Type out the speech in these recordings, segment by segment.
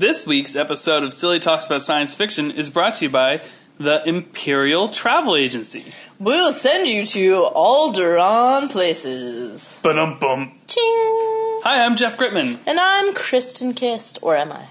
This week's episode of Silly Talks About Science Fiction is brought to you by the Imperial Travel Agency. We'll send you to Alderaan places. Ba-dum bum. Ching! Hi, I'm Jeff Gritman. And I'm Kristen Kist, or am I?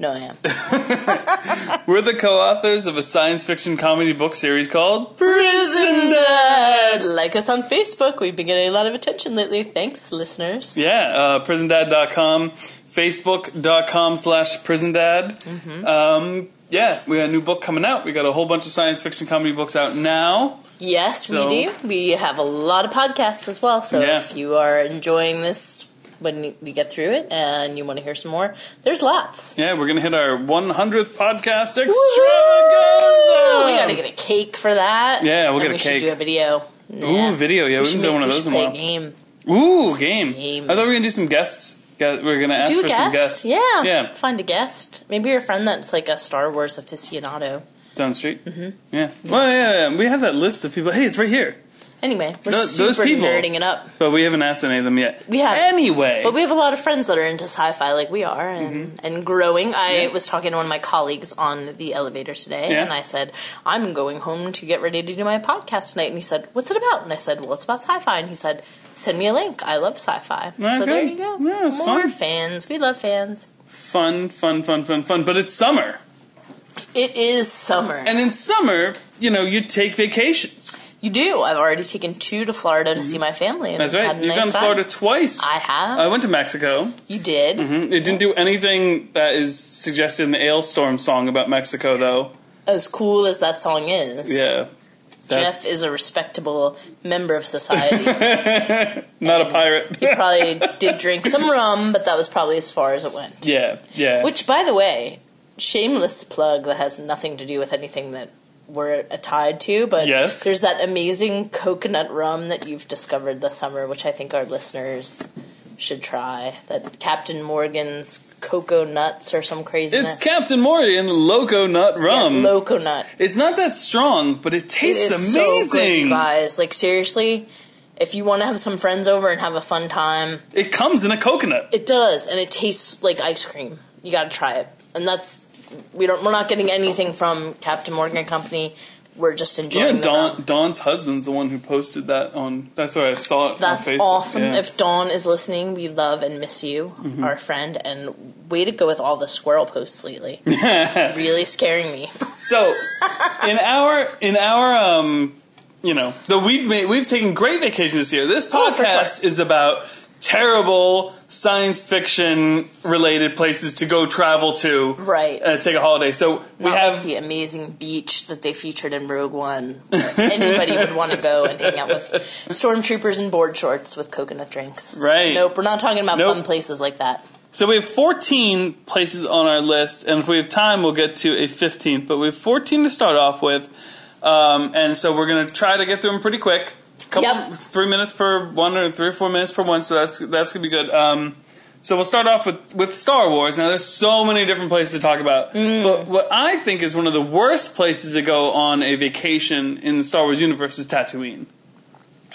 No, I am. We're the co-authors of a science fiction comedy book series called Prison Dad! Like us on Facebook. We've been getting a lot of attention lately. Thanks, listeners. Yeah, uh, prisondad.com, facebook.com slash prisondad. Mm-hmm. Um, yeah, we got a new book coming out. We got a whole bunch of science fiction comedy books out now. Yes, So- we do. We have a lot of podcasts as well. So Yeah. if you are enjoying this when we get through it and you want to hear some more, there's lots. Yeah, we're going to hit our 100th podcast extravaganza. We gotta get a cake for that. Yeah, we'll And get a we cake. should do a video. Ooh, video. Yeah, we, should haven't done one of those in a while. game. Ooh, game. Game. I thought we were gonna do some guests. We're gonna ask for guest? some guests. Yeah. yeah, Find a guest. Maybe your friend that's like a Star Wars aficionado. down the street. Mm-hmm. Yeah. Well, yeah, yeah, we have that list of people. Hey, it's right here. Anyway, we're Those- those super people. nerding it up. But we haven't asked any of them yet. We have. Anyway, But we have a lot of friends that are into sci-fi like we are and, and growing. I Mm-hmm. Yeah. was talking to one of my colleagues on the elevator today Yeah. and I said, I'm going home to get ready to do my podcast tonight. And he said, what's it about? And I said, well, it's about sci-fi. And he said, send me a link. I love sci-fi. Okay. So there you go. Yeah, it's More fun. fans. We love fans. fun, fun, fun, fun, fun. But it's summer, It is summer. and in summer, you know, you take vacations. you do. I've already taken two to Florida to see my family. And That's right. You've nice gone to. Florida twice. I have. I went to Mexico. you did. Mm-hmm. It didn't do anything that is suggested in the Alestorm song about Mexico, though. As cool as that song is. Yeah. Jeff is a respectable member of society. not a pirate. he probably did drink some rum, but that was probably as far as it went. yeah, yeah. Which, by the way, shameless plug that has nothing to do with anything that we're tied to, but Yes. there's that amazing coconut rum that you've discovered this summer, which I think our listeners should try. That Captain Morgan's Cocoa Nuts or some craziness. It's Captain Morgan Loco Nut Rum. Yeah, Loco Nut. it's not that strong, but it It tastes is so good, amazing. you guys. Like seriously, if you want to have some friends over and have a fun time, it comes in a coconut. It does, and it tastes like ice cream. You got to try it, and that's we don't. We're not getting anything from Captain Morgan Company. We're just enjoying. Yeah, Dawn, rum. Dawn's husband's the one who posted that on. That's where I saw it. That's on Facebook. awesome. Yeah. If Dawn is listening, we love and miss you, Mm-hmm. our friend, and way to go with all the squirrel posts lately. really scaring me. So, in our in our um, you know, the we've made, we've taken great vacation this year. This Oh, podcast sure. is about terrible science fiction related places to go travel to, Right. Uh, take a holiday. So we Not have like the amazing beach that they featured in Rogue One. Anybody would want to go and hang out with stormtroopers in board shorts with coconut drinks. Right. Nope, we're not talking about Nope. fun places like that. So we have 14 places on our list, and if we have time, we'll get to a 15th. But we have 14 to start off with, um, and so we're going to try to get through them pretty quick. Couple, Yep. three minutes per one, or three or four minutes per one. So that's that's gonna be good. Um, so we'll start off with with Star Wars. Now there's so many different places to talk about, Mm. but what I think is one of the worst places to go on a vacation in the Star Wars universe is Tatooine.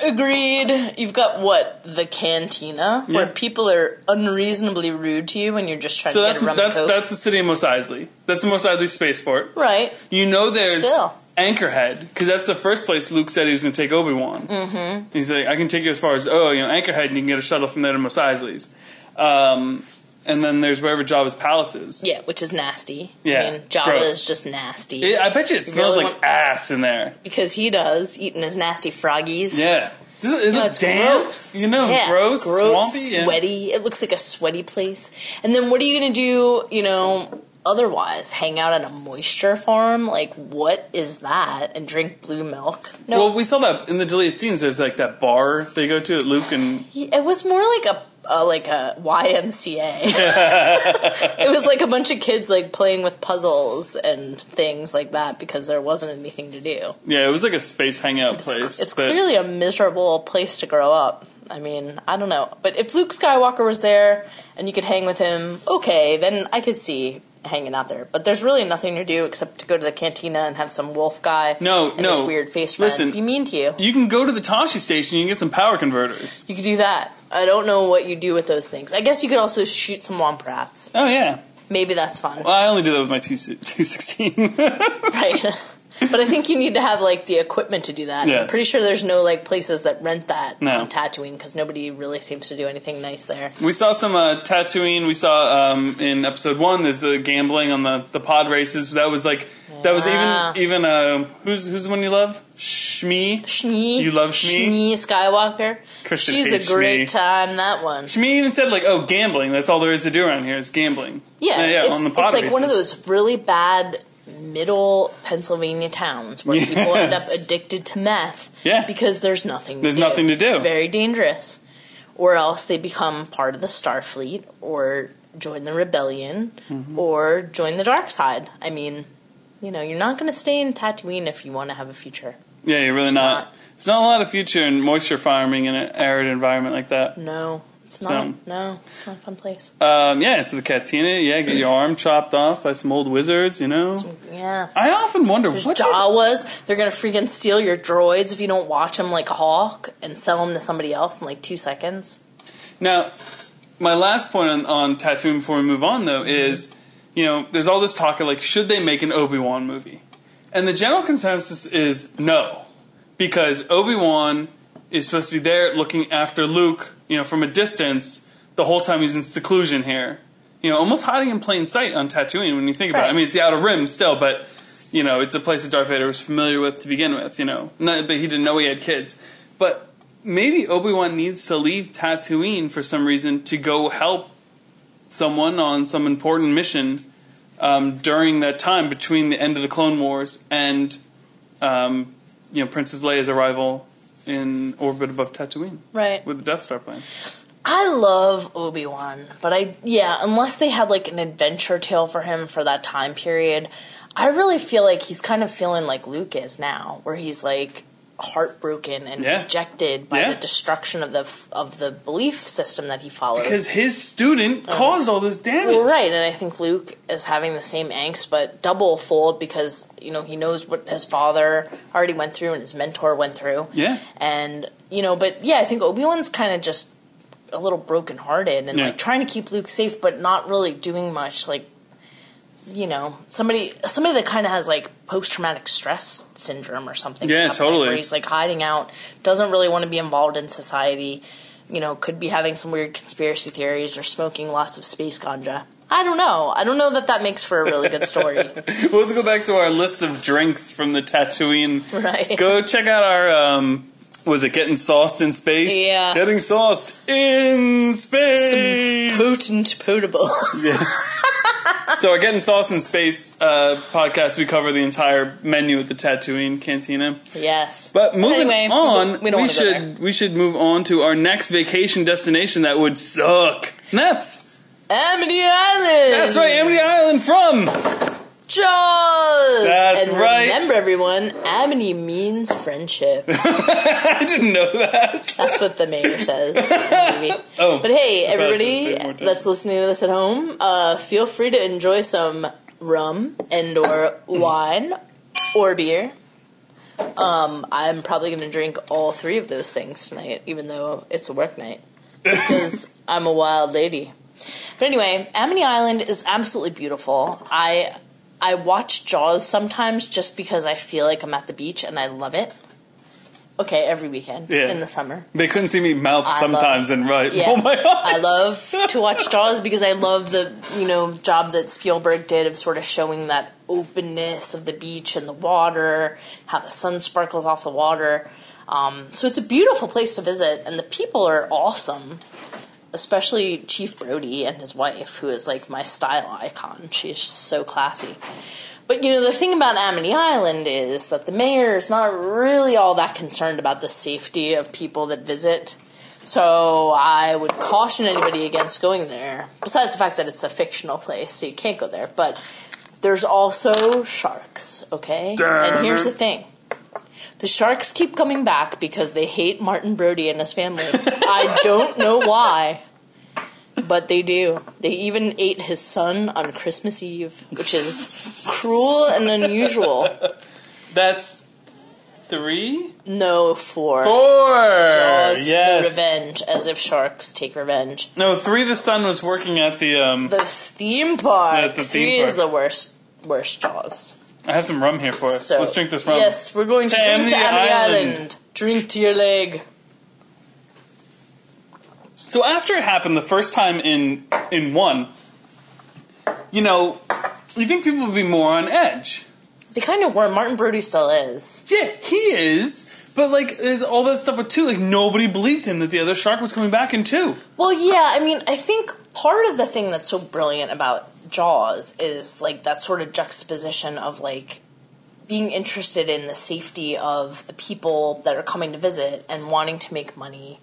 Agreed. You've got what the cantina where people are unreasonably rude to you when you're just trying So to that's get a rum that's that's the city of Mos Eisley. That's the Mos Eisley spaceport. right. You know, there's Still. Anchorhead because that's the first place Luke said he was going to take Obi Wan. Mm-hmm. He's like, I can take you as far as oh, you know, Anchorhead, and you can get a shuttle from there to Mos Eisley's. Um, and then there's wherever Jabba's palace is. Yeah, which is nasty. Yeah, I mean, Jabba gross. is just nasty It- I bet you it smells really like want- ass in there. because he does eating his nasty froggies. Yeah. Does it, is No, it's damp? gross. You know, Yeah, gross, gross, swampy. sweaty. It looks like a sweaty place. And then what are you going to do? You know, otherwise, hang out at a moisture farm? Like, what is that? And drink blue milk? No, Well, we saw that in the deleted scenes. There's like that bar they go to at Luke and it was more like a. Uh, like a YMCA. it was like a bunch of kids like playing with puzzles and things like that because there wasn't anything to do. yeah, it was like a space hangout place. It's clearly a miserable place to grow up. I mean, I don't know. But if Luke Skywalker was there and you could hang with him, okay, then I could see hanging out there. But there's really nothing to do except to go to the cantina and have some wolf guy No, and no. this weird face Listen. be mean to you. You can go to the Tosche station. You can get some power converters. You could do that. I don't know what you do with those things. I guess you could also shoot some womp rats. Oh yeah, Maybe that's fun. Well, I only do that with my T-16. right. But I think you need to have like the equipment to do that. I'm pretty sure there's no like places that rent that No. on Tatooine because nobody really seems to do anything nice there. we saw some uh, Tatooine. We saw um, in episode one. There's the gambling on the, the pod races. That was like that was even even uh, who's who's the one you love? Shmi. Shmi. You love Shmi? Shmi Skywalker. Kristen She's a great Shmi. time, that one. Shmi even said like, "Oh, gambling. That's all there is to do around here is gambling." Yeah, yeah. it's, on the pod it's like one of those really bad middle Pennsylvania towns where people end up addicted to meth. Yeah. Because there's nothing to There's do. nothing to do. It's very dangerous. Or else they become part of the Starfleet or join the rebellion Mm-hmm. or join the dark side. I mean, you know, you're not going to stay in Tatooine if you want to have a future. Yeah, you're really not. not. There's not a lot of future in moisture farming in an arid environment like that. No, it's So- not. No, it's not a fun place. Um, yeah, so the cantina, yeah, get your arm chopped off by some old wizards, you know. Yeah. I often wonder There's what did- Jawas. They're gonna freaking steal your droids if you don't watch them like a hawk and sell them to somebody else in like two seconds. Now, my last point on, on Tatooine before we move on, though, is you know, there's all this talk of like, should they make an Obi Wan movie? And the general consensus is no, because Obi Wan is supposed to be there looking after Luke, you know, from a distance the whole time he's in seclusion here. You know, almost hiding in plain sight on Tatooine when you think about it. I mean, it's the Outer Rim still, but you know, it's a place that Darth Vader was familiar with to begin with. You know, Not, but he didn't know he had kids. But maybe Obi Wan needs to leave Tatooine for some reason to go help someone on some important mission um, during that time between the end of the Clone Wars and um, you know Princess Leia's arrival in orbit above Tatooine Right. with the Death Star plans. I love Obi Wan, but I yeah, unless they had like an adventure tale for him for that time period, I really feel like he's kind of feeling like Luke is now, where he's like heartbroken and Yeah. dejected by Yeah. the destruction of the of the belief system that he followed. Because his student um, caused all this damage. Well, right, and I think Luke is having the same angst, but double fold because you know he knows what his father already went through and his mentor went through. Yeah. and you know, but yeah, I think Obi Wan's kind of just a little brokenhearted and Yeah. like trying to keep Luke safe, but not really doing much. Like, you know, somebody somebody that kind of has like post traumatic stress syndrome or something. Yeah, at that point, totally. Where he's like hiding out, doesn't really want to be involved in society. You know, could be having some weird conspiracy theories or smoking lots of space ganja. I don't know. I don't know that that makes for a really good story. We'll have to go back to our list of drinks from the Tatooine. Right. Go check out our. Um, was it getting sauced in space? Yeah. Getting sauced in space. Potent potables. so again, sauced in space uh, podcast, we cover the entire menu at the Tatooine Cantina. yes. But moving anyway, we on, don't- we don't wanna should we should move on to our next vacation destination that would suck. And that's Amity Island. that's right, Amity Island from That's and right. Remember, everyone, amity means friendship. I didn't know that. That's what the mayor says. the. Oh, But hey, I thought it was a everybody bit more technical. that's listening to this at home, uh, feel free to enjoy some rum and or wine or beer. Um, I'm probably going to drink all three of those things tonight, even though it's a work night, because I'm a wild lady. But anyway, Amity Island is absolutely beautiful. I I watch Jaws sometimes just because I feel like I'm at the beach and I love it. Okay, every weekend Yeah. in the summer. They couldn't see me mouth I sometimes love- and right. Yeah, Oh my god. I love to watch Jaws because I love the you know job that Spielberg did of sort of showing that openness of the beach and the water, how the sun sparkles off the water. Um, so it's a beautiful place to visit, and the people are awesome. Especially Chief Brody and his wife, who is like my style icon. She's so classy. But you know, the thing about Amity Island is that the mayor is not really all that concerned about the safety of people that visit. So I would caution anybody against going there. Besides the fact that it's a fictional place, so you can't go there. But there's also sharks, okay? Damn. And here's the thing. The sharks keep coming back because they hate Martin Brody and his family. I don't know why, but they do. They even ate his son on Christmas Eve, which is cruel and unusual. That's three, No, four. four. Jaws, yes. the revenge, as if sharks take revenge. No, three. The son was working at the. um The theme park. Yeah, the theme Three is the worst, worst Jaws. I have some rum here for us. So Let's drink this rum. Yes, we're going to, To drink to Amity Amity Island. Island. Drink to your leg. So after it happened the first time in in one, you know, you think people would be more on edge. They kind of were. Martin Brody still is. Yeah, he is. But like, there's all that stuff with two. Like nobody believed him that the other shark was coming back in two. Well, yeah, I mean, I think part of the thing that's so brilliant about Jaws is like that sort of juxtaposition of like being interested in the safety of the people that are coming to visit and wanting to make money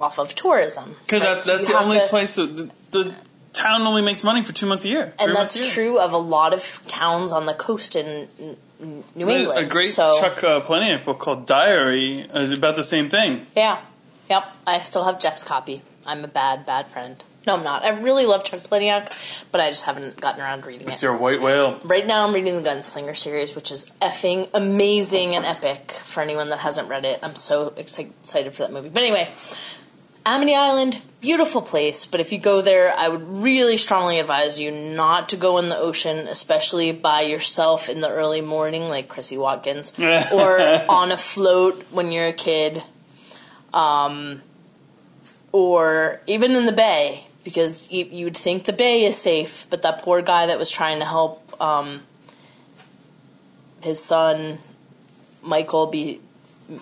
off of tourism. Because Right? that's that's you the only to- place that the, the town only makes money for two months a year. and that's year. true of a lot of towns on the coast in N- N- New England. A great so, Chuck uh, Palahniuk book called Diary is about the same thing. Yeah. Yep. I still have Jeff's copy. I'm a bad, bad friend. No, I'm not. I really love Chuck Palahniuk, but I just haven't gotten around to reading It's it. your white whale. Right now, I'm reading the Gunslinger series, which is effing amazing and epic for anyone that hasn't read it. I'm so excited for that movie. But anyway, Amity Island, beautiful place, but if you go there, I would really strongly advise you not to go in the ocean, especially by yourself in the early morning, like Chrissy Watkins, or on a float when you're a kid, um, or even in the bay, because you, you would think the bay is safe, but that poor guy that was trying to help um, his son Michael be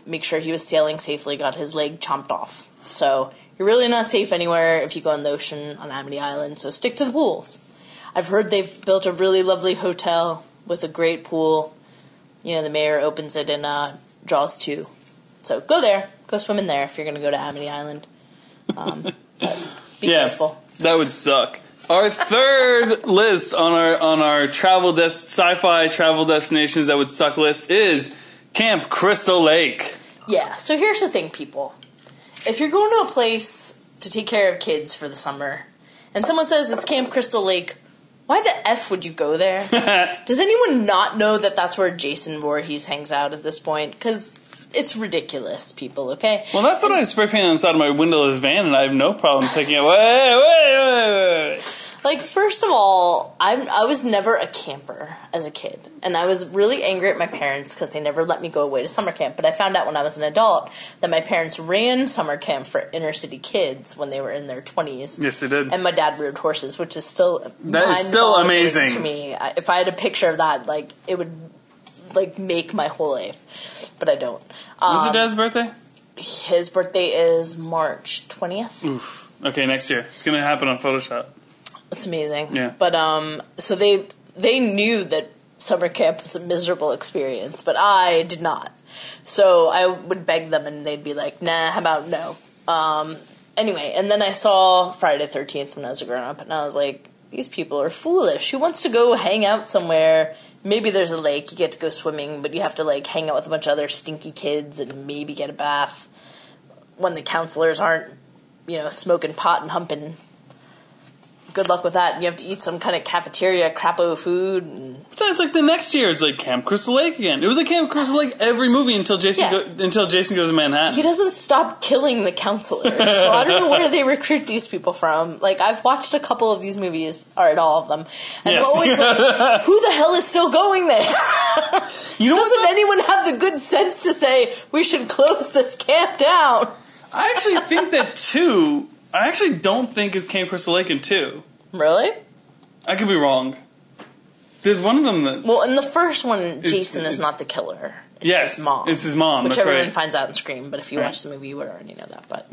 make sure he was sailing safely got his leg chomped off. So you're really not safe anywhere if you go in the ocean on Amity Island. So stick to the pools. I've heard they've built a really lovely hotel with a great pool. You know, the mayor opens it in uh, Jaws 2. So go there. Go swim in there if you're going to go to Amity Island. Um, be Yeah. careful. That would suck. Our third list on our on our travel des- sci-fi travel destinations that would suck list is Camp Crystal Lake. Yeah, so here's the thing, people. If you're going to a place to take care of kids for the summer, and someone says it's Camp Crystal Lake, why the F would you go there? Does anyone not know that that's where Jason Voorhees hangs out at this point? Because it's ridiculous, people, okay? Well, that's what I spray painted on the side of my windowless van, and I have no problem picking it. Wait, wait, wait, wait. Like, first of all, I'm, I was never a camper as a kid. And I was really angry at my parents because they never let me go away to summer camp. But I found out when I was an adult that my parents ran summer camp for inner city kids when they were in their 20s. Yes, they did. And my dad rode horses, which is still That is still amazing. to me. If I had a picture of that, like it would like make my whole life, but I don't. When's Um, your dad's birthday? his birthday is March twentieth. Oof. Okay, next year. It's gonna happen on Photoshop. It's amazing. Yeah. But um, so they they knew that summer camp was a miserable experience, but I did not. So I would beg them, and they'd be like, "Nah, how about no?" Um, anyway, and then I saw Friday the Thirteenth when I was a grown up, and I was like, "These people are foolish. Who wants to go hang out somewhere?" Maybe there's a lake, you get to go swimming, but you have to like hang out with a bunch of other stinky kids and maybe get a bath when the counselors aren't, you know, smoking pot and humping good luck with that. You have to eat some kind of cafeteria crapo food. And, it's like the next year is like Camp Crystal Lake again. It was like Camp Crystal Lake every movie until Jason Yeah. go, until Jason goes to Manhattan. he doesn't stop killing the counselors. So I don't know where they recruit these people from. Like I've watched a couple of these movies, or at all of them, and Yes. I'm always like, who the hell is still going there? you know Doesn't anyone have the good sense to say we should close this camp down? I actually think that two. I actually don't think it's Camp Crystal Lake in two. Really? I could be wrong. There's one of them that. Well, in the first one, Jason is not the killer. It's Yes, his mom. it's his mom, which that's everyone right. finds out in Scream. But if you Right. watch the movie, you would already know that. But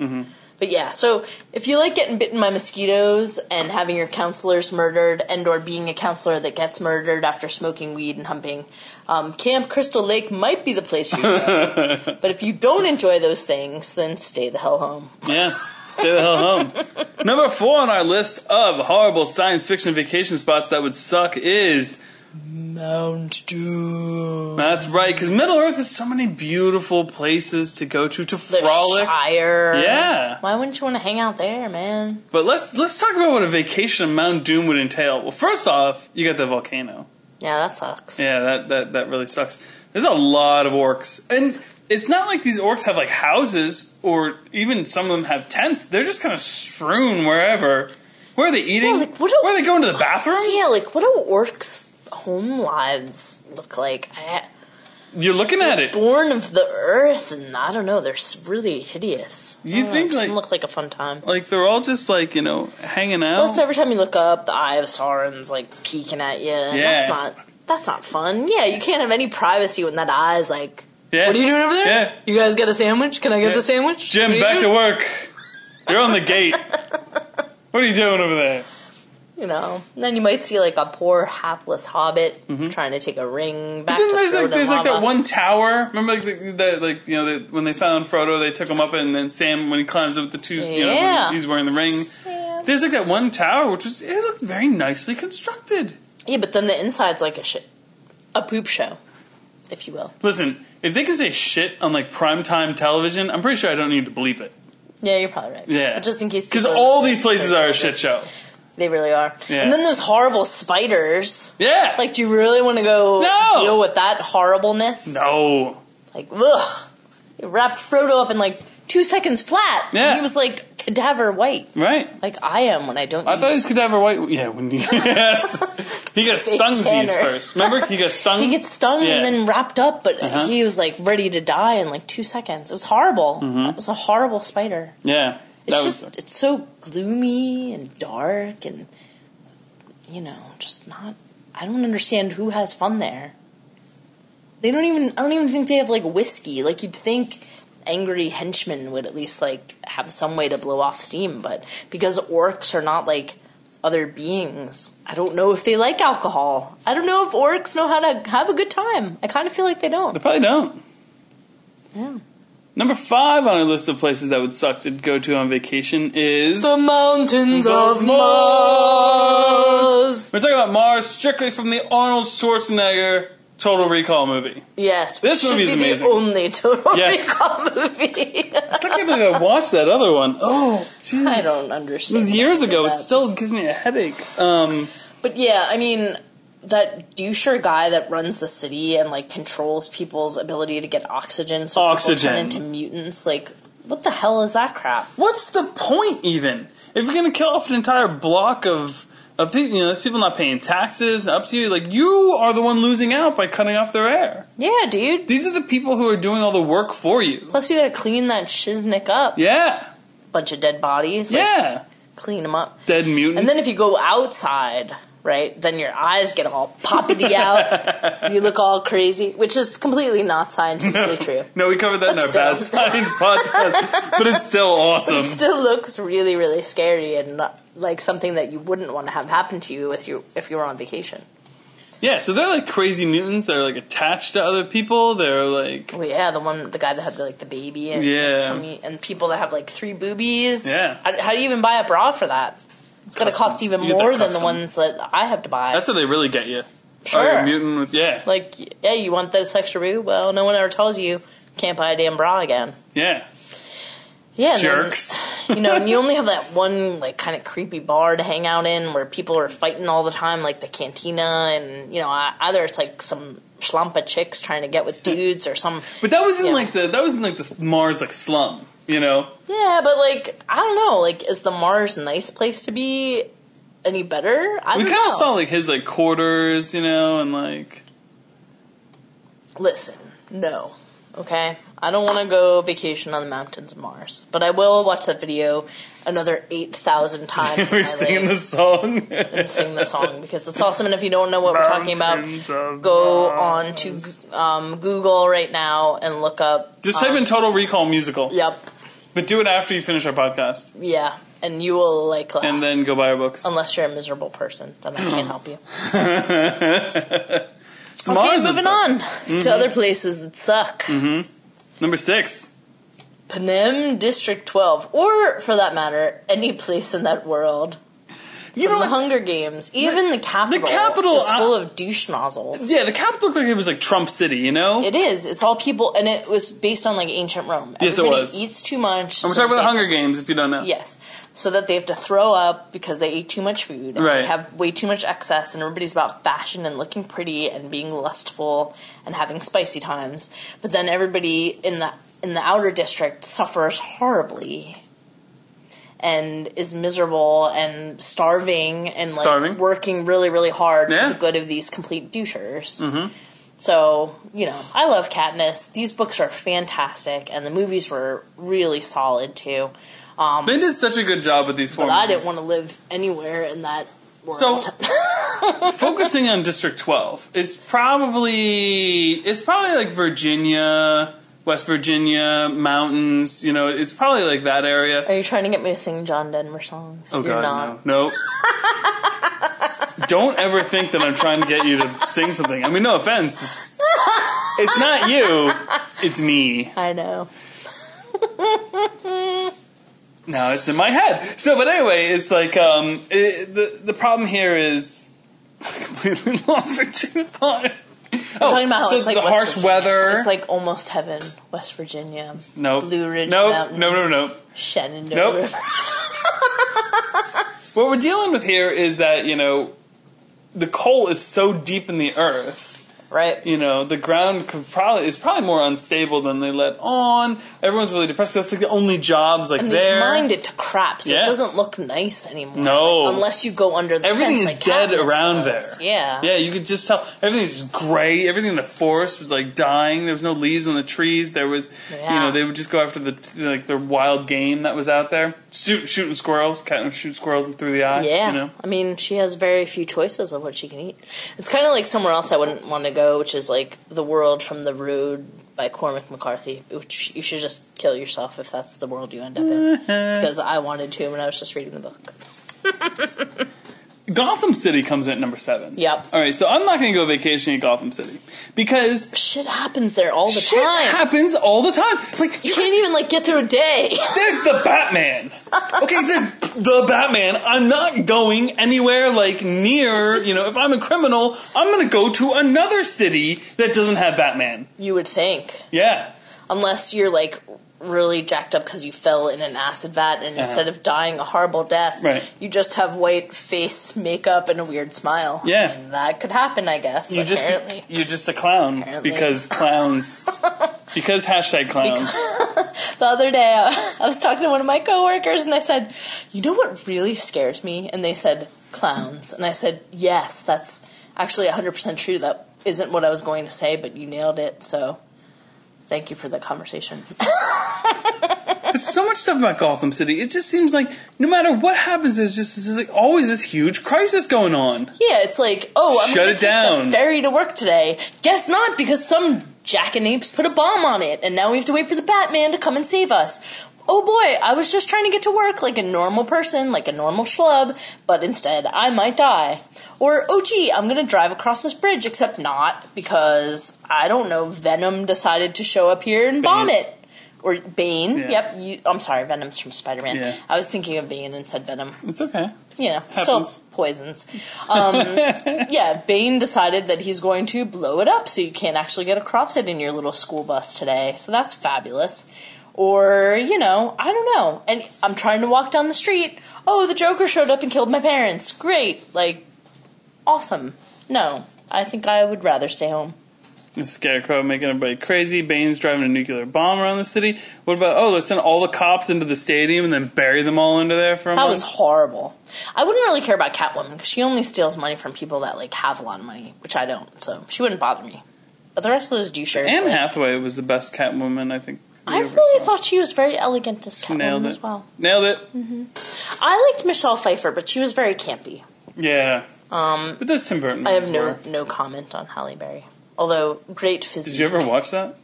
but yeah, so if you like getting bitten by mosquitoes and having your counselors murdered, and or being a counselor that gets murdered after smoking weed and humping, um, Camp Crystal Lake might be the place you go. but if you don't enjoy those things, then stay the hell home. Yeah. Stay the hell home. Number four on our list of horrible science fiction vacation spots that would suck is. Mount Doom. That's right, because Middle Earth has so many beautiful places to go to to The frolic. Shire. Yeah. Why wouldn't you want to hang out there, man? But let's let's talk about what a vacation on Mount Doom would entail. Well, first off, you got the volcano. Yeah, that sucks. Yeah, that, that, that really sucks. There's a lot of orcs. And it's not like these orcs have like houses or even some of them have tents. They're just kind of strewn wherever. Where are they eating? Yeah, like, do- Where are they going to the bathroom? Yeah, like what do orcs' home lives look like? I, You're looking at it. born of the earth, and I don't know. They're really hideous. You I know, think, it doesn't like- look like a fun time. Like they're all just like, you know, hanging out. Plus, every time you look up, the eye of Sauron's like peeking at you. And Yeah. That's not. That's not fun. Yeah, you can't have any privacy when that eye is like. Yeah. What are you doing over there? Yeah. You guys get a sandwich? Can I get Yeah. the sandwich? Jim, What are you back to work. You're on the gate. what are you doing over there? You know. And then you might see like a poor hapless hobbit trying to take a ring back Mm-hmm. Then to there's like there's like that one tower. Remember like the, the like you know the, when they found Frodo, they took him up, and then Sam when he climbs up the two, you know, Yeah. he's wearing the ring. Sam. There's like that one tower, which was it looked very nicely constructed. Yeah, but then the inside's like a shit, a poop show, if you will. Listen, if they can say shit on like primetime television, I'm pretty sure I don't need to bleep it. Yeah, you're probably right. Yeah, but just in case, because all these places are a shit show. They really are. Yeah. And then those horrible spiders. Yeah, Like, do you really want to go No. deal with that horribleness? no, Like, ugh. It wrapped Frodo up in like two seconds flat. Yeah. He was like cadaver white. right. Like I am when I don't. I thought he was cadaver white. Yeah, when you yes, he got stung first. Remember, he got stung. He gets stung Yeah. and then wrapped up, but Uh-huh. he was like ready to die in like two seconds. It was horrible. It was a horrible spider. yeah, It's Mm-hmm. was just it's so gloomy and dark and you know just not. I don't understand who has fun there. They don't even. I don't even think they have like whiskey. Like you'd think angry henchmen would at least like have some way to blow off steam, but because orcs are not like other beings, I don't know if they like alcohol. I don't know if orcs know how to have a good time. I kind of feel like they don't. They probably don't. Yeah. Number five on our list of places that would suck to go to on vacation is The mountains of of Mars. we're talking about Mars strictly from the Arnold Schwarzenegger Total Recall movie. Yes, This should movie is be amazing. the only Total Yes. Recall movie. I can't believe I watched that other one. Oh, jeez. I don't It understand. was years ago. It that. still gives me a headache. Um, But yeah, I mean, that doucher guy that runs the city and like controls people's ability to get oxygen, so people Oxygen. turn into mutants. Like, what the hell is that crap? what's the point even? If you're gonna kill off an entire block of of people, you know, there's people not paying taxes. Up to you, like you are the one losing out by cutting off their air. Yeah, dude. These are the people who are doing all the work for you. Plus, you gotta clean that shiznick up. Yeah, Bunch of dead bodies. Like, yeah. Clean them up. Dead mutants. And then if you go outside, right, then your eyes get all poppity out. you look all crazy, which is completely not scientifically true. No, we covered that in But our bad science podcast, but it's still awesome. It still looks really, really scary and not, like something that you wouldn't want to have happen to you if you if you were on vacation. yeah, so they're like crazy mutants. They're like attached to other people. They're like, Well, yeah, the one, the guy that had the, like the baby, and Yeah. and, and people that have like three boobies. Yeah. how, how do you even buy a bra for that? It's going to cost even You get the more than the custom. ones that I have to buy. that's how they really get you. Oh, Sure. you're mutant with yeah, like, yeah, you want this extra boob? Well, no one ever tells you can't buy a damn bra again. yeah. Yeah, and then- Jerks. you know, and you only have that one like kind of creepy bar to hang out in where people are fighting all the time, like the cantina, and you know, I- either it's like some schlampa chicks trying to get with dudes or some. But that was in Yeah. like the that was in like the Mars like slum. You know, Yeah, but like I don't know, like is the Mars nice place to be any better? I we kind of saw like his like quarters. You know, and like Listen, no, okay. I don't want to go vacation on the mountains of Mars, but I will watch that video another eight thousand times. in we're my singing life the song. and sing the song because it's awesome. And if you don't know what we're talking about, go Mars. on to um, Google right now and look up. Just type in Total Recall musical, Yep, but do it after you finish our podcast, yeah, and you will like laugh. and then go buy our books. Unless you're a miserable person, then I can't help you. Okay, moving on Mm-hmm. to other places that suck. Number six. Panem District 12, or for that matter, any place in that world. You know, the Hunger Games. Even the capital, Capitol, is full uh, of douche nozzles. yeah, the capital looked like it was like Trump City. You know, It is. It's all people, and it was based on like ancient Rome. Yes, it was. eats too much. and we're so talking about the Hunger Games. If you don't know, Yes, so that they have to throw up because they ate too much food. And Right. They have way too much excess, and everybody's about fashion and looking pretty and being lustful and having spicy times. But then everybody in the in the outer district suffers horribly. And is miserable and starving and like Starving. working really, really hard Yeah. for the good of these complete douchers. Mm-hmm. So, you know, I love Katniss. These books are fantastic, and the movies were really solid too. Um, they did such a good job with these four. but I didn't want to live anywhere in that world. So, focusing on District 12, it's probably it's probably like Virginia, West Virginia mountains. You know, it's probably like that area. Are you trying to get me to sing John Denver songs? Oh You're God, not. no, no. Don't ever think that I'm trying to get you to sing something. I mean, no offense. It's, it's not you. It's me. I know. Now it's in my head. So, but anyway, it's like um, it, the the problem here is I completely lost of thought. Oh, talking about how so it's like the West harsh Virginia. weather. It's like almost heaven, West Virginia. Nope. Blue Ridge nope. Mountains. No, no, no. Shenandoah Nope. What we're dealing with here is that you know the coal is so deep in the earth. Right. You know the ground could probably is probably more unstable than they let on. Everyone's really depressed. That's like the only jobs like And there. they mined it to crap, so Yeah. it doesn't look nice anymore. No. Unless you go under the Everything fence is like dead around does. there. Yeah. Yeah, you could just tell everything's just gray. Everything in the forest was like dying. There was no leaves on the trees. There was, you know, they would just go after the like the wild game that was out there, Shoot, shooting squirrels, of shoot squirrels through the eye. Yeah, you know. I mean, she has very few choices of what she can eat. It's kind of like somewhere else I wouldn't want to go, which is like The World from the Road by Cormac McCarthy, which you should just kill yourself if that's the world you end up in. because I wanted to when I was just reading the book. Gotham City comes in at number seven. Yep. All right, so I'm not going to go vacation in Gotham City because Shit happens there all the shit time. happens all the time. Like you can't even like get through a day. There's the Batman. Okay, there's the Batman. I'm not going anywhere like near, you know, if I'm a criminal, I'm going to go to another city that doesn't have Batman. you would think, Yeah. unless you're like really jacked up because you fell in an acid vat and instead of dying a horrible death, Uh-huh. Right. you just have white face makeup and a weird smile. Yeah. And that could happen, I guess. You're just apparently. you're just a clown Apparently. because clowns because hashtag clowns. The other day, I, I was talking to one of my coworkers, and I said, "You know what really scares me?" And they said, "Clowns." And I said, "Yes, that's actually 100 percent true. That isn't what I was going to say, but you nailed it." So, thank you for the conversation. There's so much stuff about Gotham City. It just seems like no matter what happens, there's just there's like always this huge crisis going on. yeah, it's like, oh, I'm Shut going it to take down. the ferry to work today. Guess not, because some jackanapes put a bomb on it, and now we have to wait for the Batman to come and save us. Oh boy, I was just trying to get to work like a normal person, like a normal schlub, but instead I might die. Or, oh gee, I'm gonna drive across this bridge, except not, because, I don't know, Venom decided to show up here and bomb it. Or Bane. Yeah. Yep, you, I'm sorry, Venom's from Spider Man. Yeah. I was thinking of Bane and said Venom It's okay. you know, still poisons. Um, yeah, Bane decided that he's going to blow it up so you can't actually get across it in your little school bus today. So that's fabulous. Or, you know, I don't know. And I'm trying to walk down the street. Oh, the Joker showed up and killed my parents. Great. Like, awesome. No, I think I would rather stay home. Scarecrow making everybody crazy. Bane's driving a nuclear bomb around the city. What about, oh, let's send all the cops into the stadium and then bury them all under there for a That month? was horrible. I wouldn't really care about Catwoman because she only steals money from people that like have a lot of money, which I don't. So she wouldn't bother me. But the rest of those douchers, Anne like, Hathaway was the best Catwoman, I think. we I ever really saw. thought she was very elegant as Catwoman Nailed it. as well. Nailed it. I liked Michelle Pfeiffer, but she was very campy. Yeah. Um, but this Tim Burton. I have no were. no comment on Halle Berry. Although great physique. Did you ever watch that?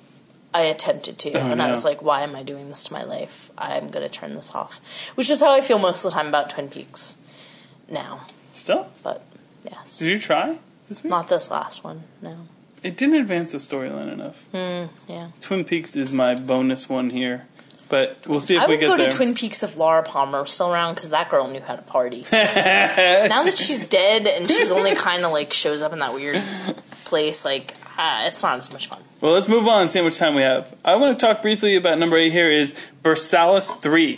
I attempted to, Oh, and I was like, "Why am I doing this to my life? I'm going to turn this off." Which is how I feel most of the time about Twin Peaks now. Still? But yes, Did you try this week? not this last one. No. It didn't advance the storyline enough. Hmm, yeah. Twin Peaks is my bonus one here. But we'll see if I we would get go there. to Twin Peaks if Laura Palmer was still around because that girl knew how to party. now that she's dead and she's only kind of like shows up in that weird place, like ah, it's not as much fun. Well, let's move on and see how much time we have. I want to talk briefly about number eight here is Bersallis 3.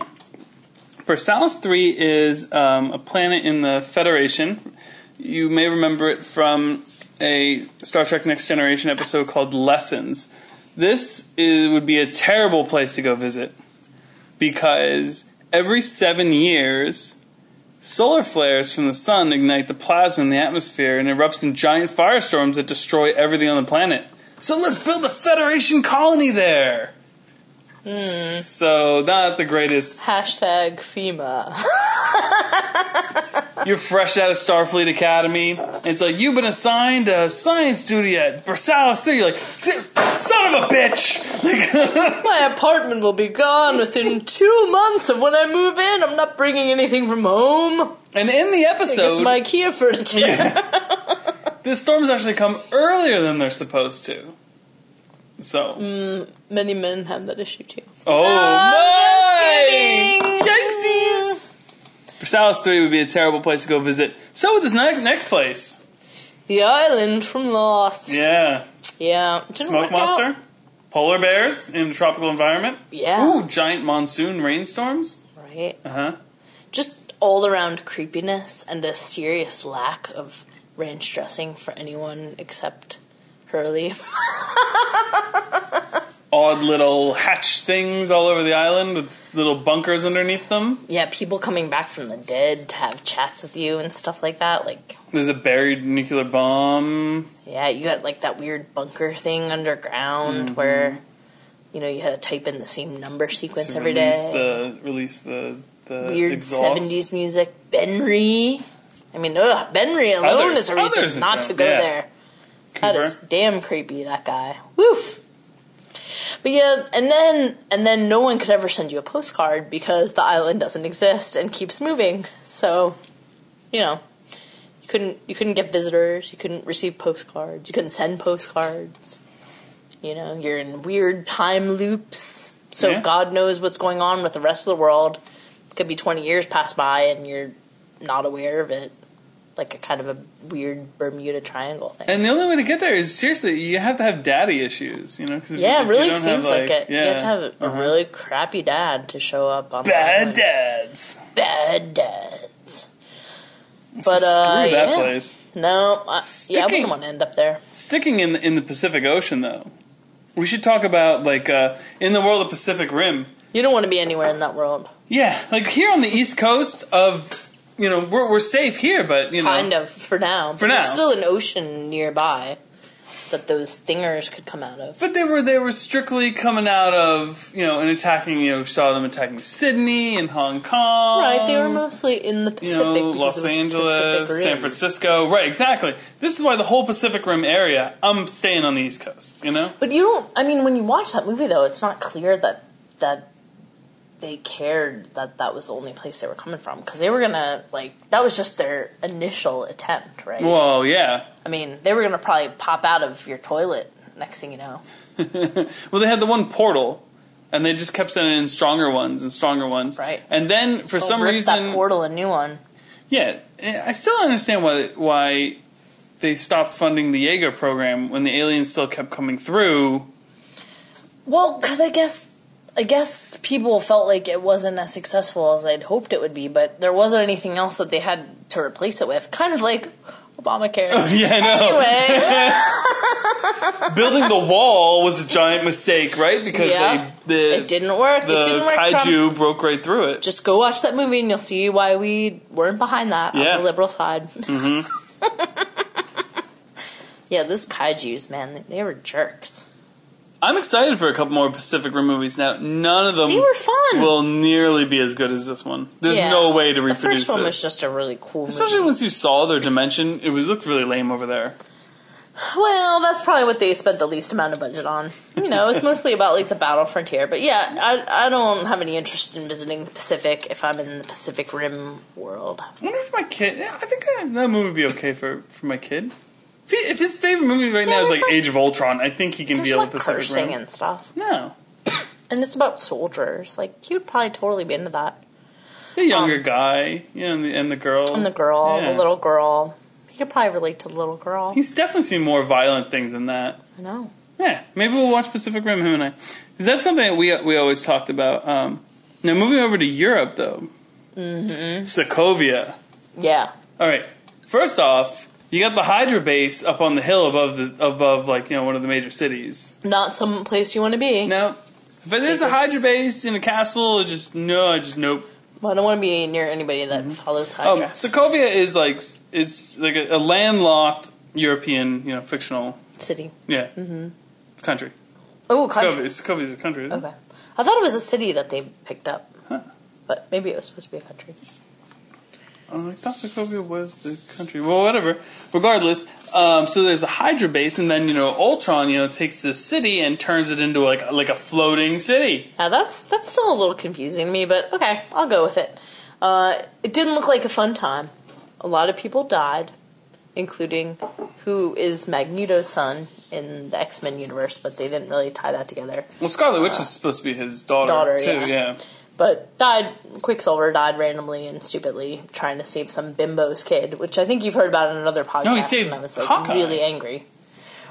Bersallis 3 is um, a planet in the Federation. You may remember it from a Star Trek Next Generation episode called Lessons. This is, would be a terrible place to go visit because every seven years, solar flares from the sun ignite the plasma in the atmosphere and erupts in giant firestorms that destroy everything on the planet. So let's build a Federation colony there. Hmm. So not the greatest. Hashtag FEMA. You're fresh out of Starfleet Academy. It's like you've been assigned a science duty at Bersallis. You're like, son of a bitch. Like, My apartment will be gone within two months of when I move in. I'm not bringing anything from home. and in the episode, It's my IKEA furniture. the storms actually come earlier than they're supposed to. So, Mm. Many men have that issue too. oh I'm my! Yikesies! Bersallis 3 would be a terrible place to go visit. So would this next, next place. The island from Lost. Yeah. Yeah. Didn't Smoke work out. monster? Polar bears in a tropical environment? Yeah. Ooh, giant monsoon rainstorms? Right. Uh huh. Just all around creepiness and a serious lack of ranch dressing for anyone except Hurley. Odd little hatch things all over the island with little bunkers underneath them. yeah, people coming back from the dead to have chats with you and stuff like that. Like, There's a buried nuclear bomb. yeah, you got like that weird bunker thing underground Mm-hmm. where, you know, you had to type in the same number sequence every release. The, release the, the weird 70s music. Benry. I mean, ugh, Benry alone Others- is a reason not town, to go yeah. there. That Cooper. is damn creepy, that guy. Woof. But yeah, and then and then no one could ever send you a postcard because the island doesn't exist and keeps moving. So, you know, you couldn't you couldn't get visitors, you couldn't receive postcards, you couldn't send postcards. You know, you're in weird time loops. So Yeah. God knows what's going on with the rest of the world. Could be 20 years pass by and you're not aware of it. Like a kind of a weird Bermuda Triangle thing. And the only way to get there is seriously, you have to have daddy issues, you know? Cause if- Yeah, if it really seems have, like, it. Yeah, You have to have a uh-huh. really crappy dad to show up on the bad island. dads. Bad dads. But uh, Screw that yeah. place. No, I, yeah, I Sticking- wouldn't want to end up there. Sticking in the, in the Pacific Ocean, though, we should talk about like uh, in the world of Pacific Rim. You don't want to be anywhere in that world. Yeah, like here on the east coast of, you know, we're we're safe here, but you know, Kind of for now. For But there's now. still an ocean nearby that those stingers could come out of. But they were they were strictly coming out of you know and attacking you know saw them attacking Sydney and Hong Kong. Right, they were mostly in the you Pacific. know Los Angeles, San Francisco. Right, exactly. This is why the whole Pacific Rim area. I'm staying on the East Coast. You know. But you don't. I mean, when you watch that movie, though, it's not clear that that they cared that that was the only place they were coming from because they were gonna like that was just their initial attempt, right? Well, yeah. I mean, they were gonna probably pop out of your toilet next thing you know. well, they had the one portal. And they just kept sending in stronger ones and stronger ones. Right. And then for some reason, that portal a new one. Yeah, I still don't understand why why they stopped funding the Jaeger program when the aliens still kept coming through. Well, because I guess I guess people felt like it wasn't as successful as I'd hoped it would be, but there wasn't anything else that they had to replace it with. Kind of like Obamacare. Yeah, I know. anyway, Building the wall was a giant mistake, right? Because Yeah. they, the, it didn't work. the it didn't work. Trump. kaiju broke right through it. Just go watch that movie and you'll see why we weren't behind that Yeah. on the liberal side. Mm-hmm. yeah, those kaiju's, man, they, they were jerks. I'm excited for a couple more Pacific Rim movies now. None of them They were fun. will nearly be as good as this one. There's Yeah. no way to The reproduce first one was just a really cool movie. Especially movie. once you saw their dimension, it was looked really lame over there. Well, that's probably what they spent the least amount of budget on. You know, it's mostly about like the battle frontier. But yeah, I I don't have any interest in visiting the Pacific if I'm in the Pacific Rim world. I wonder if my kid. yeah, I think that, that movie would be okay for, for my kid. If, he, if his favorite movie right Yeah, now is there's like Age of Ultron, I think he can be able not to Pacific cursing Rim. and stuff. No, and it's about soldiers. Like he would probably totally be into that. The younger guy, you know, and the, and the girl. Um, And the girl, Yeah. the little girl. He could probably relate to the little girl. He's definitely seen more violent things than that. I know. Yeah, maybe we'll watch Pacific Rim, him and I. Is that something that we we always talked about? Um, now, moving over to Europe, though. Mm-hmm. Sokovia. Yeah. All right. First off, you got the Hydra base up on the hill above the above, like you know, one of the major cities. Not some place you want to be. No, but there's a Hydra base in a castle. Just no, just nope. Well, I don't want to be near anybody that follows Um, Hydra. Sokovia is like is like a, a landlocked European, you know, fictional, City. yeah, country. Oh, country. Sokovia, is a country. Isn't it? Okay. I thought it was a city that they picked up. Huh. But maybe it was supposed to be a country. Oh, I thought Sokovia was the country. Well, whatever. Regardless, um, so there's a Hydra base, and then you know Ultron, you know, takes the city and turns it into like like a floating city. Now that's that's still a little confusing to me, but okay, I'll go with it. Uh, it didn't look like a fun time. A lot of people died, including who is Magneto's son in the X Men universe, but they didn't really tie that together. Well, Scarlet Witch is supposed to be his daughter, daughter, too. yeah. Yeah. But died. Quicksilver died randomly and stupidly trying to save some bimbo's kid, which I think you've heard about in another podcast. No, he saved and I was like Hawkeye. really angry.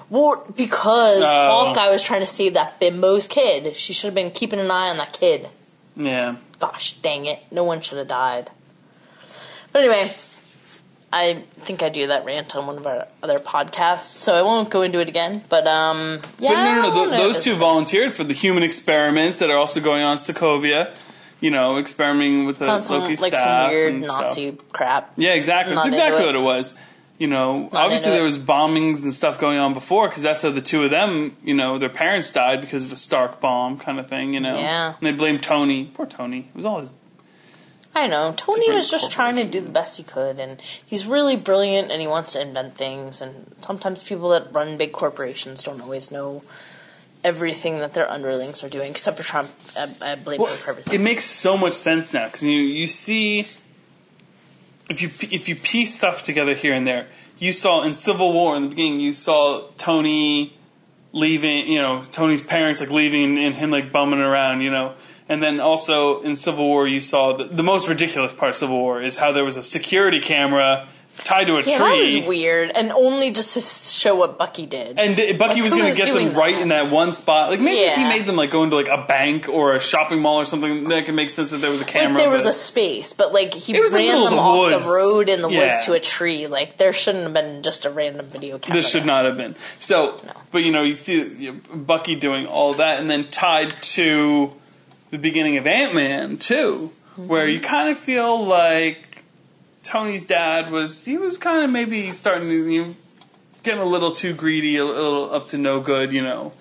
Well, because Oh. Hawkeye was trying to save that bimbo's kid. She should have been keeping an eye on that kid. Yeah. Gosh dang it. No one should have died. But anyway, I think I do that rant on one of our other podcasts, so I won't go into it again. But um yeah. But no, no, no. wanna those two volunteered for the human experiments that are also going on in Sokovia. You know, experimenting with the Sounds some, Loki like staff some weird and Nazi stuff. crap. Yeah, exactly. That's Not into exactly it. what it was. You know, obviously there was bombings and stuff going on before because that's how the two of them, you know, their parents died because of a Stark bomb kind of thing. You know, Yeah. And they blamed Tony. Poor Tony. It was all his. I know. Tony was just trying to do the best he could, and he's really brilliant, and he wants to invent things. And sometimes people that run big corporations don't always know everything that their underlings are doing, except for Trump. I, I blame Well, him for everything. it makes so much sense now because you you see if you if you piece stuff together here and there. You saw in Civil War in the beginning. You saw Tony leaving. You know, Tony's parents like leaving and him like bumming around. You know. And then also in Civil War, you saw the, the most ridiculous part of Civil War is how there was a security camera tied to a yeah, that tree. was weird, and only just to show what Bucky did. And Bucky Like, was going to get them right that? in that one spot. Like maybe if he made them like go into like a bank or a shopping mall or something, that could make sense that there was a camera. like there was a space, but like he It was in the ran of them the off woods. the road in the Yeah. woods to a tree. Like there shouldn't have been just a random video camera. This should there. not have been. So, No. but you know, you see Bucky doing all that, and then tied to the beginning of Ant Man too, Mm-hmm. where you kind of feel like Tony's dad was he was kind of maybe starting to you know, getting a little too greedy, a little up to no good, you know,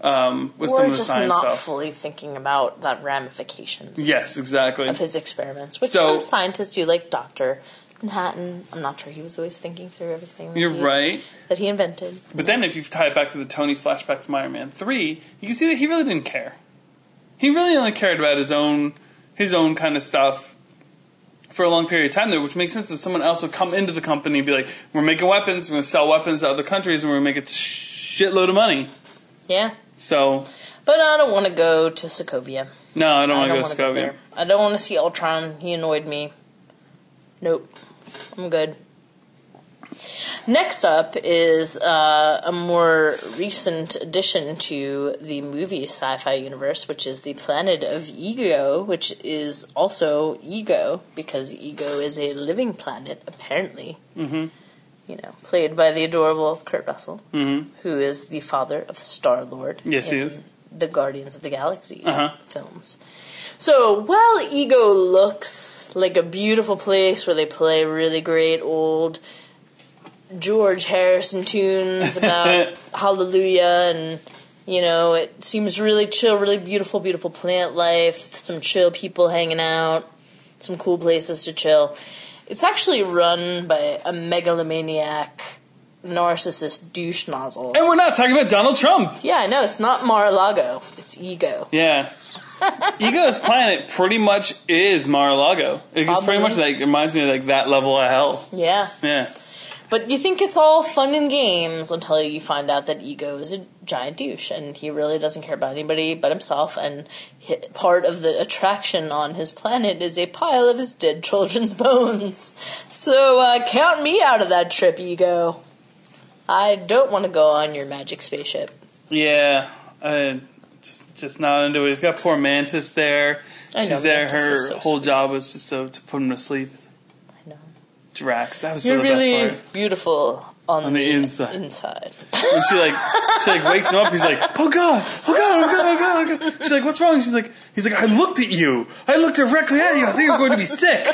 um, with some of the just science not stuff. fully thinking about that ramifications. Yes, exactly. of his experiments, which So- some scientists do, like Doctor Manhattan. I'm not sure he was always thinking through everything. That You're he, right. that he invented. But then if you tie it back to the Tony flashback from Iron Man 3, you can see that he really didn't care. He really only cared about his own his own kind of stuff for a long period of time there, which makes sense that someone else would come into the company and be like, We're making weapons, we're gonna sell weapons to other countries and we're gonna make a shitload of money. Yeah, So but I don't want to go to Sokovia. no, I don't want to go to Sokovia. there. I don't want to see Ultron. He annoyed me. Nope, I'm good. Next up is uh, a more recent addition to the movie sci-fi universe, which is the planet of Ego, which is also Ego because Ego is a living planet, apparently. Mm-hmm. You know, played by the adorable Kurt Russell, Mhm. who is the father of Star Lord. Yes, he is. The Guardians of the Galaxy Uh-huh. films. So while Ego looks like a beautiful place where they play really great old George Harrison tunes about Hallelujah and you know, it seems really chill, really beautiful, beautiful plant life, some chill people hanging out, some cool places to chill. It's actually run by a megalomaniac, narcissist douche nozzle. And we're not talking about Donald Trump. Yeah, I know, it's not Mar-a-Lago, it's Ego. Yeah. Ego's planet pretty much is Mar-a-Lago. It's pretty much like reminds me of like that level of hell. Yeah. Yeah. But you think it's all fun and games until you find out that Ego is a giant douche and he really doesn't care about anybody but himself. And part of the attraction on his planet is a pile of his dead children's bones. So uh, count me out of that trip, Ego. I don't want to go on your magic spaceship. Yeah, I just just not into it. He's got poor Mantis there. I know, She's there. Mantis Her so whole sweet. job was just to, to put him to sleep. Drax, that was You're the best really part. beautiful on, On the inside. Inside. When she like she like wakes him up, he's like, "Oh God, oh God, oh God, oh God, oh God." She's like, "What's wrong?" She's like, "He's like, I looked at you. I looked directly at you. I think I'm going to be sick."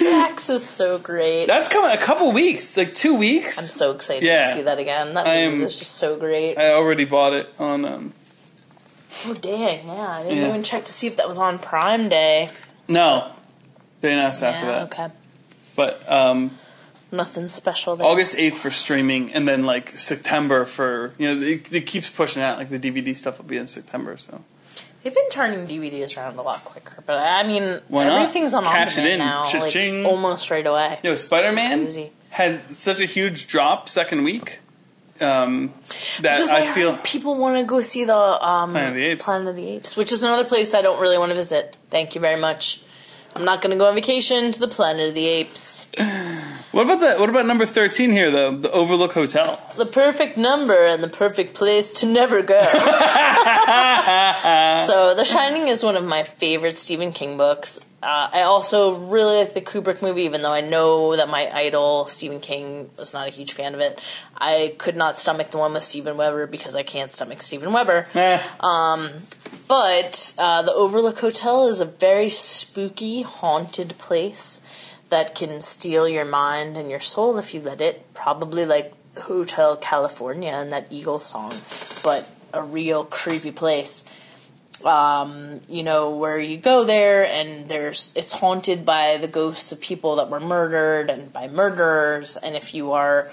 Max is so great. That's coming a couple weeks, like two weeks. I'm so excited Yeah. to see that again. That movie am- was just so great. I already bought it on. um oh dang, yeah. I didn't Yeah. even check to see if that was on Prime Day. No, they announced after yeah, that. okay. But um Nothing special there. August eighth for streaming, and then like September for you know it, it keeps pushing out. Like the DVD stuff will be in September. So They've been turning DVDs around a lot quicker, but I mean, Why not? everything's on Cash it on in. now, like almost right away. you know, Spider Man had such a huge drop second week um, that Because I I feel people want to go see the um, Planet of the Apes. Planet of the Apes, which is another place I don't really want to visit. Thank you very much. I'm not going to go on vacation to the Planet of the Apes. What about that? What about number thirteen here though? The Overlook Hotel. The perfect number and the perfect place to never go. so, The Shining is one of my favorite Stephen King books. Uh, I also really like the Kubrick movie, even though I know that my idol Stephen King was not a huge fan of it. I could not stomach the one with Steven Weber because I can't stomach Steven Weber. Eh, But uh, the Overlook Hotel is a very spooky, haunted place that can steal your mind and your soul if you let it. Probably like Hotel California and that Eagle song, but a real creepy place. Um, you know, where you go there and there's it's haunted by the ghosts of people that were murdered and by murderers, and if you are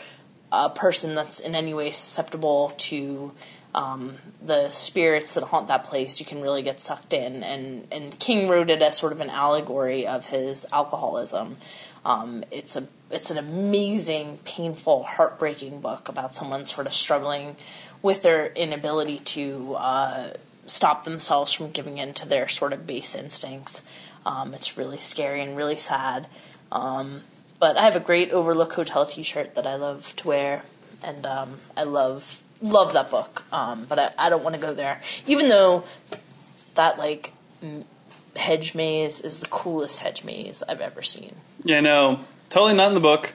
a person that's in any way susceptible to um, the spirits that haunt that place, you can really get sucked in. And and King wrote it as sort of an allegory of his alcoholism. Um, it's a it's an amazing, painful, heartbreaking book about someone sort of struggling with their inability to uh, stop themselves from giving in to their sort of base instincts. Um, it's really scary and really sad. Um, but I have a great Overlook Hotel T-shirt that I love to wear, and um, I love love that book. Um, but I, I don't want to go there, even though that like m- hedge maze is the coolest hedge maze I've ever seen. yeah, no, totally not in the book.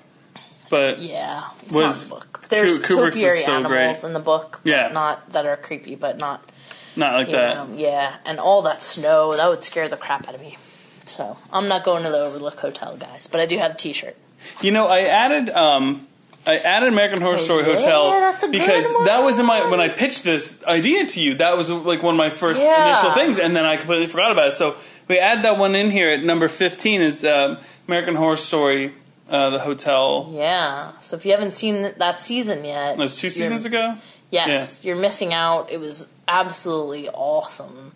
But Yeah, it's Was- not the book. There's Kubrick's topiary so animals great. in the book, but Yeah. not that are creepy, but not not like that. know, yeah, and all that snow that would scare the crap out of me. So I'm not going to the Overlook Hotel, guys, but I do have the T-shirt. You know, I added um, I added American Horror Story yeah, Hotel that's a good because one. that was in my when I pitched this idea to you. That was like one of my first Yeah. initial things, and then I completely forgot about it. So we add that one in here at number fifteen is um, American Horror Story, uh, the hotel. Yeah. So if you haven't seen th- that season yet, That was two you're- seasons ago. Yes, you're missing out. It was absolutely awesome.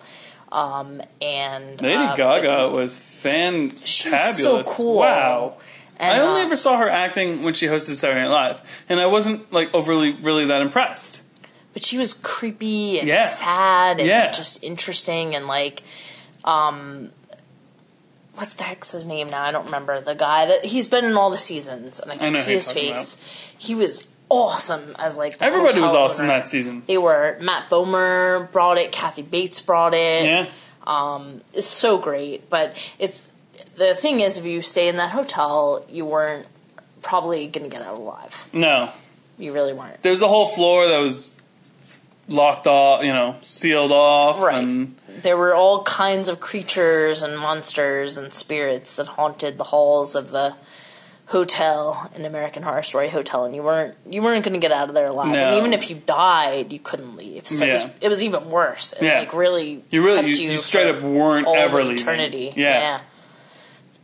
Um, and Lady uh, Gaga was fantabulous. she was so cool. Wow. And, I only uh, ever saw her acting when she hosted Saturday Night Live, and I wasn't like overly really that impressed. but she was creepy and Yeah. sad and Yeah. just interesting and like um what the heck's his name now? I don't remember. The guy that he's been in all the seasons and I can see his face. He was awesome as like Everybody was awesome owner. that season. They were Matt Bomer brought it, Kathy Bates brought it. Yeah. Um, it's so great, but it's the thing is, if you stay in that hotel, you weren't probably going to get out alive. No, You really weren't. there was a whole floor that was locked off, you know, sealed off, Right. and There were all kinds of creatures and monsters and spirits that haunted the halls of the hotel in American Horror Story Hotel, and you weren't you weren't going to get out of there alive. No. And even if you died, you couldn't leave. So it, was, it was even worse. It Yeah. like really you really kept you, you, you straight up weren't all ever leaving. eternity. Yeah. It's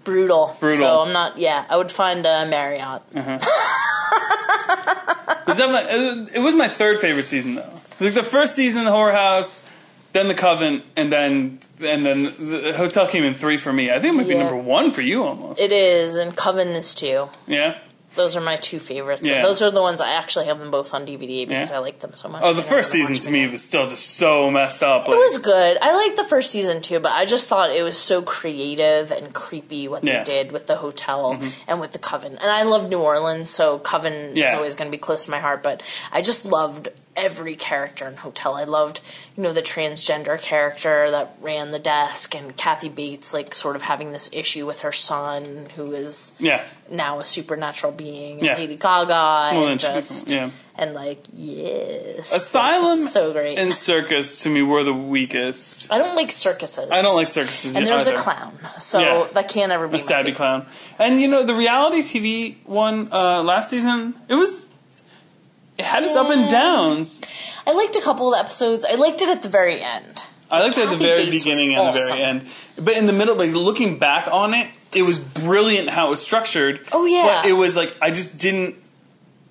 brutal. Brutal. So I'm not. Yeah, I would find a Marriott. Uh-huh. Was that my, it was my third favorite season though. Like the first season, the horror house, then the Covenant, and then and then the hotel came in three for me. I think it might be Yeah. number one for you almost. It is, and Coven is too. yeah. Those are my two favorites. Yeah. Those are the ones I actually have them both on DVD because Yeah. I like them so much. Oh, the first season to me was still just so messed up. Like, It was good. I liked the first season too, but I just thought it was so creative and creepy what Yeah. Mm-hmm. they did with the hotel and with the Coven. And I love New Orleans, so Coven is always going to be close to my heart. But I just loved every character in Hotel. I loved, you know, the transgender character that ran the desk and Kathy Bates, like sort of having this issue with her son, who is yeah. now a supernatural being. And Yeah. Lady Gaga Well, and just become- and like yes, Asylum so great. and Circus to me were the weakest. I don't like circuses. I don't like circuses And there's either. a clown, so Yeah. that can't ever be a stabby clown. And you know the reality TV one uh, last season, it was it had its up and downs. I liked a couple of the episodes. I liked it at the very end. I liked it at the Kathy very Bates was beginning and the awesome. very end, but in the middle, like looking back on it, it was brilliant how it was structured. Oh, yeah. but it was like I just didn't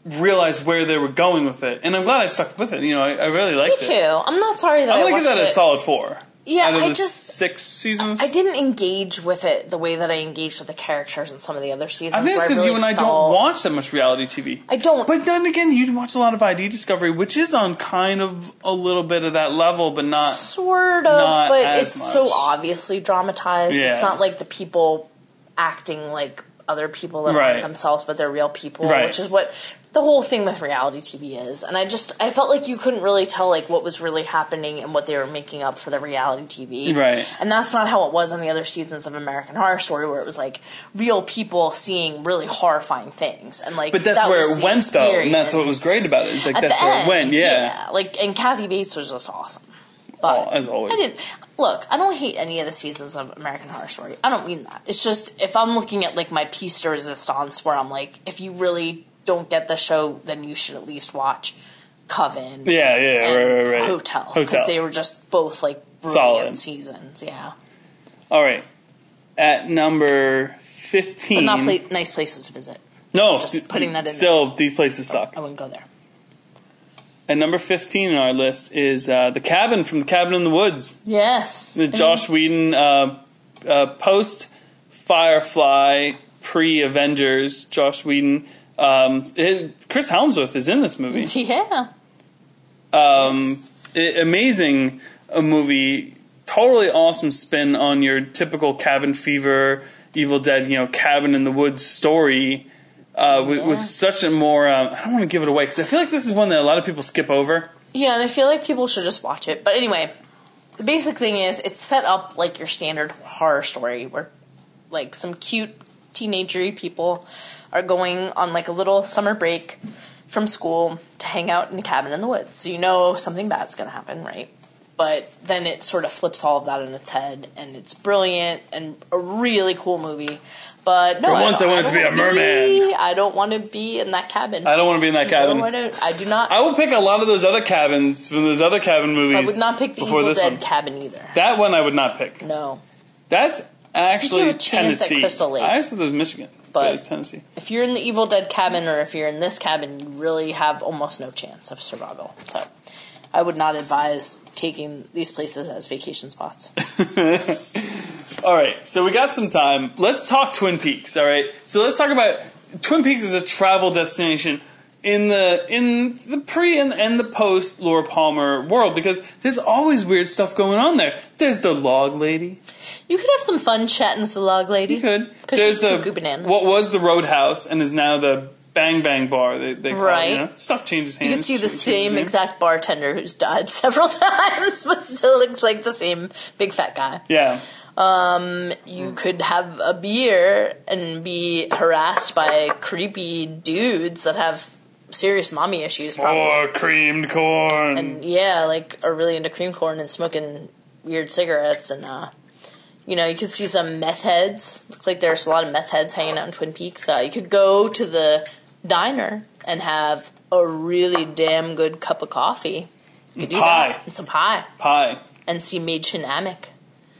realize where they were going with it, and I'm glad I stuck with it. You know, I, I really liked it. Me liked too. it. I'm not sorry that I'm I gonna give watched that a it. solid four. Yeah, I just- six seasons. I didn't engage with it the way that I engaged with the characters in some of the other seasons. I think it's because really you and I don't watch that much reality TV. I don't. But then again, you watch a lot of ID Discovery, which is on kind of a little bit of that level, but not. Sort of, Not but it's so obviously dramatized. Yeah. It's not like the people acting like other people that Right. aren't themselves, but they're real people, Right. which is what the whole thing with reality TV is. And I just I felt like you couldn't really tell like what was really happening and what they were making up for the reality TV. Right. And that's not how it was on the other seasons of American Horror Story, where it was like real people seeing really horrifying things, and like. But that's that where it went, though, and that's what was great about it. It's like At that's where end, it went. Yeah. Like, and Kathy Bates was just awesome. But Oh, as always. I didn't look. I don't hate any of the seasons of American Horror Story. I don't mean that. It's just if I'm looking at like my piece de resistance, where I'm like, if you really don't get the show, then you should at least watch Coven. Yeah, yeah, right, right, right. Hotel because they were just both like Solid. brilliant seasons. Yeah, All right. At number fifteen. but not pla- nice places to visit. no, just putting that in Still, these places suck. I wouldn't go there. And number fifteen on our list is uh, the cabin from the Cabin in the Woods. Yes, The Joss Whedon uh, uh, post Firefly, pre Avengers. Joss Whedon. Um, it- Chris Hemsworth is in this movie. Yeah, Um, i- amazing a movie. Totally awesome spin on your typical cabin fever, Evil Dead, you know, cabin in the woods story. Uh, with, with such a more, uh, I don't want to give it away because I feel like this is one that a lot of people skip over. Yeah, and I feel like people should just watch it. But anyway, the basic thing is it's set up like your standard horror story where like some cute teenagery people are going on like a little summer break from school to hang out in a cabin in the woods. So you know something bad's going to happen, right? But then it sort of flips all of that on its head, and it's brilliant and a really cool movie. But no, For I once don't- I wanted to be a merman. be- I don't want to be in that cabin. I don't want to be in that cabin. No, I, don't- I do not. I will pick a lot of those other cabins from those other cabin movies. I would not pick the Evil this Dead one. cabin either. That one I would not pick. No. That's actually you have a chance at Tennessee. Crystal Lake. I actually live in Michigan, but, it's Tennessee. If you're in the Evil Dead cabin or if you're in this cabin, you really have almost no chance of survival. So I would not advise taking these places as vacation spots. All right, so we got some time. Let's talk Twin Peaks. All right, so let's talk about Twin Peaks as a travel destination in the in the pre and, and the post Laura Palmer world because there's always weird stuff going on there. There's the log lady. You could have some fun chatting with the log lady. You could. Because There's she's the cuckoo bananas. what was the Roadhouse and is now the Bang Bang Bar. They, they call it, you know? Stuff changes hands. you could see the same exact bartender who's died several times, but still looks like the same big fat guy. Yeah. You could have a beer and be harassed by creepy dudes that have serious mommy issues, probably. Or creamed corn. and yeah, like are really into cream corn and smoking weird cigarettes and uh you know, you could see some meth heads. Looks like there's a lot of meth heads hanging out in Twin Peaks. Uh, you could go to the diner and have a really damn good cup of coffee. You could do Pie. that. And some pie. Pie. And see Mädchen Amick,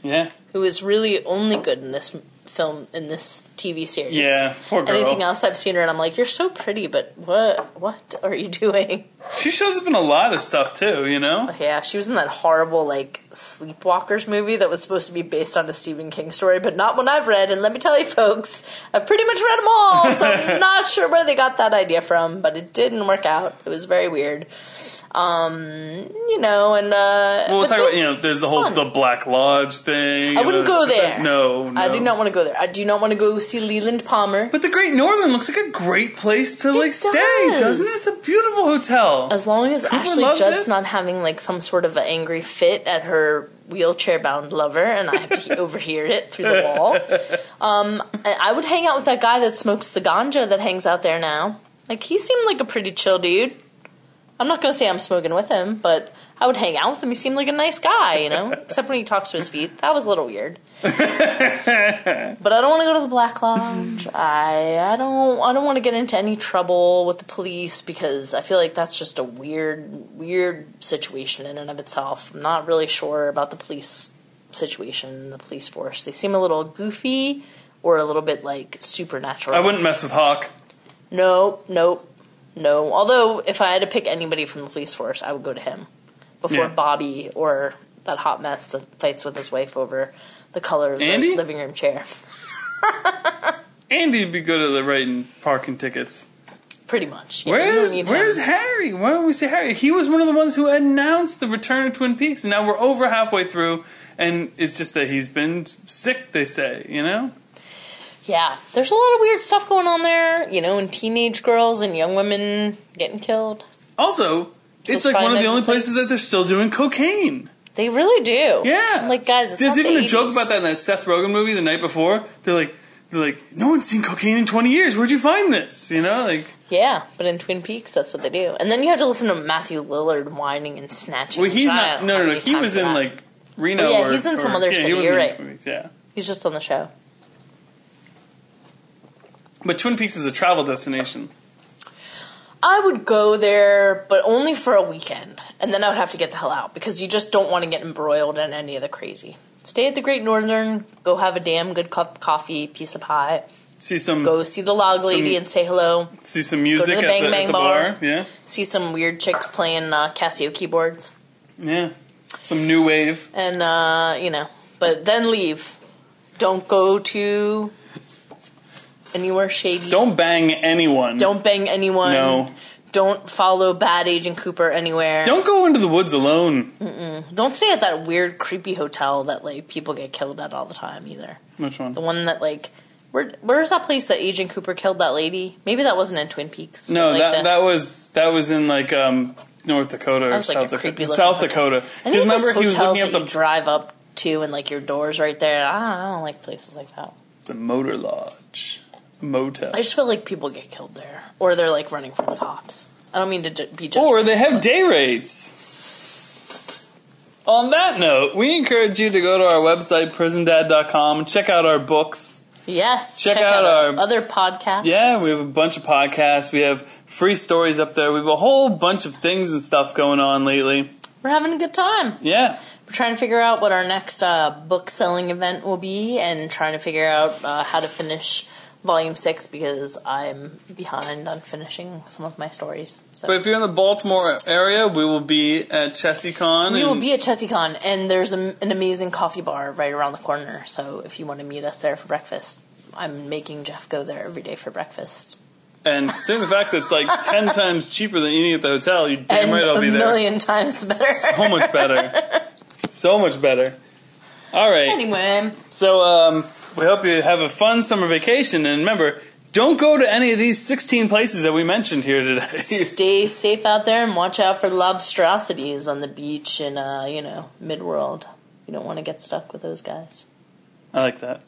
Yeah. who is really only good in this film, in this TV series. Yeah, poor girl. Anything else I've seen her, and I'm like, you're so pretty, but what what are you doing? She shows up in a lot of stuff too, you know? Yeah, she was in that horrible like Sleepwalkers movie that was supposed to be based on a Stephen King story, but not one I've read. And let me tell you, folks, I've pretty much read them all, so I'm not sure where they got that idea from, but it didn't work out. It was very weird. Um, you know, and uh, Well, we'll talk about, you know, there's the whole fun. the Black Lodge thing. I wouldn't Uh, go there. No, no. I do not want to go there. I do not want to go see Leland Palmer. But the Great Northern looks like a great place to like stay, does. doesn't it? It's a beautiful hotel. As long as Ashley loves Judd's it. not having like some sort of an angry fit at her wheelchair bound lover and I have to overhear it through the wall. Um, I would hang out with that guy that smokes the ganja that hangs out there now. Like he seemed like a pretty chill dude. I'm not gonna say I'm smoking with him, but I would hang out with him. He seemed like a nice guy, you know. Except when he talks to his feet, that was a little weird. but I don't want to go to the Black Lodge. I I don't I don't want to get into any trouble with the police because I feel like that's just a weird weird situation in and of itself. I'm not really sure about the police situation, the police force. They seem a little goofy or a little bit like supernatural. I wouldn't mess with Hawk. Nope, nope, no. Although, if I had to pick anybody from the police force, I would go to him before Yeah. Bobby or that hot mess that fights with his wife over the color of Andy? the living room chair. Andy'd be good at the writing parking tickets. Pretty much. Yeah, you don't Where's need Where's. Harry? Why don't we say Harry? He was one of the ones who announced the return of Twin Peaks, and now we're over halfway through, and it's just that he's been sick. They say, you know. Yeah, there's a lot of weird stuff going on there. You know, and teenage girls and young women getting killed. Also, So it's like one of the only places that they're still doing cocaine. They really do. Yeah, like guys, There's even the a joke about that in that Seth Rogen movie the night before. They're like, they're like, no one's seen cocaine in 20 years. Where'd you find this? You know, like, Yeah, but in Twin Peaks, that's what they do. And then you have to listen to Matthew Lillard whining and snatching. well, he's not. No, no, no. He was in that. like Reno. Oh, yeah, or, he's in some or- other yeah, city, he was you're in right. Twin Peaks, Yeah. He's just on the show. But Twin Peaks is a travel destination. I would go there, but only for a weekend, and then I would have to get the hell out because you just don't want to get embroiled in any of the crazy. Stay at the Great Northern, go have a damn good cup of coffee, piece of pie, See some. go see the log lady Some- and say hello, See some music the at, the, Bang at the Bar. bar. Yeah. see some weird chicks playing uh, Casio keyboards, Yeah. Some new wave. and uh, you know, but then leave. Don't go to anywhere shady. Don't bang anyone. Don't bang anyone. No. Don't follow bad Agent Cooper anywhere. Don't go into the woods alone. Don't stay at that weird, creepy hotel that like people get killed at all the time either. Which one? The one that like, where where's that place that Agent Cooper killed that lady? Maybe that wasn't in Twin Peaks. No, like, that the- that was that was in like um North Dakota or that was, like, South a Dakota. creepy looking South. Dakota. Because remember he was looking you the drive up to and like your doors right there. I don't, I don't like places like that. it's a motor lodge, motel, I just feel like people get killed there, or they're like running from the cops. I don't mean to ju- be judgmental. or they have day rates. On that note, we encourage you to go to our website prisondad.com and check out our books. yes, check out our- other podcasts. Yeah, we have a bunch of podcasts. We have free stories up there. We have a whole bunch of things and stuff going on lately. we're having a good time. Yeah. We're trying to figure out what our next uh, book selling event will be and trying to figure out uh, how to finish volume six because I'm behind on finishing some of my stories. So But if you're in the Baltimore area, we will be at ChessieCon. we will be at ChessieCon and there's a, an amazing coffee bar right around the corner. So if you want to meet us there for breakfast, I'm making Jeff go there every day for breakfast. And considering the fact that it's like ten times cheaper than eating at the hotel, you damn and right I'll a be there. million times better. So much better. so much better. All right. anyway, So um, we hope you have a fun summer vacation, and remember, don't go to any of these 16 places that we mentioned here today. stay safe out there and watch out for lobstrosities on the beach in, uh, you know, mid-world. You don't want to get stuck with those guys. I like that.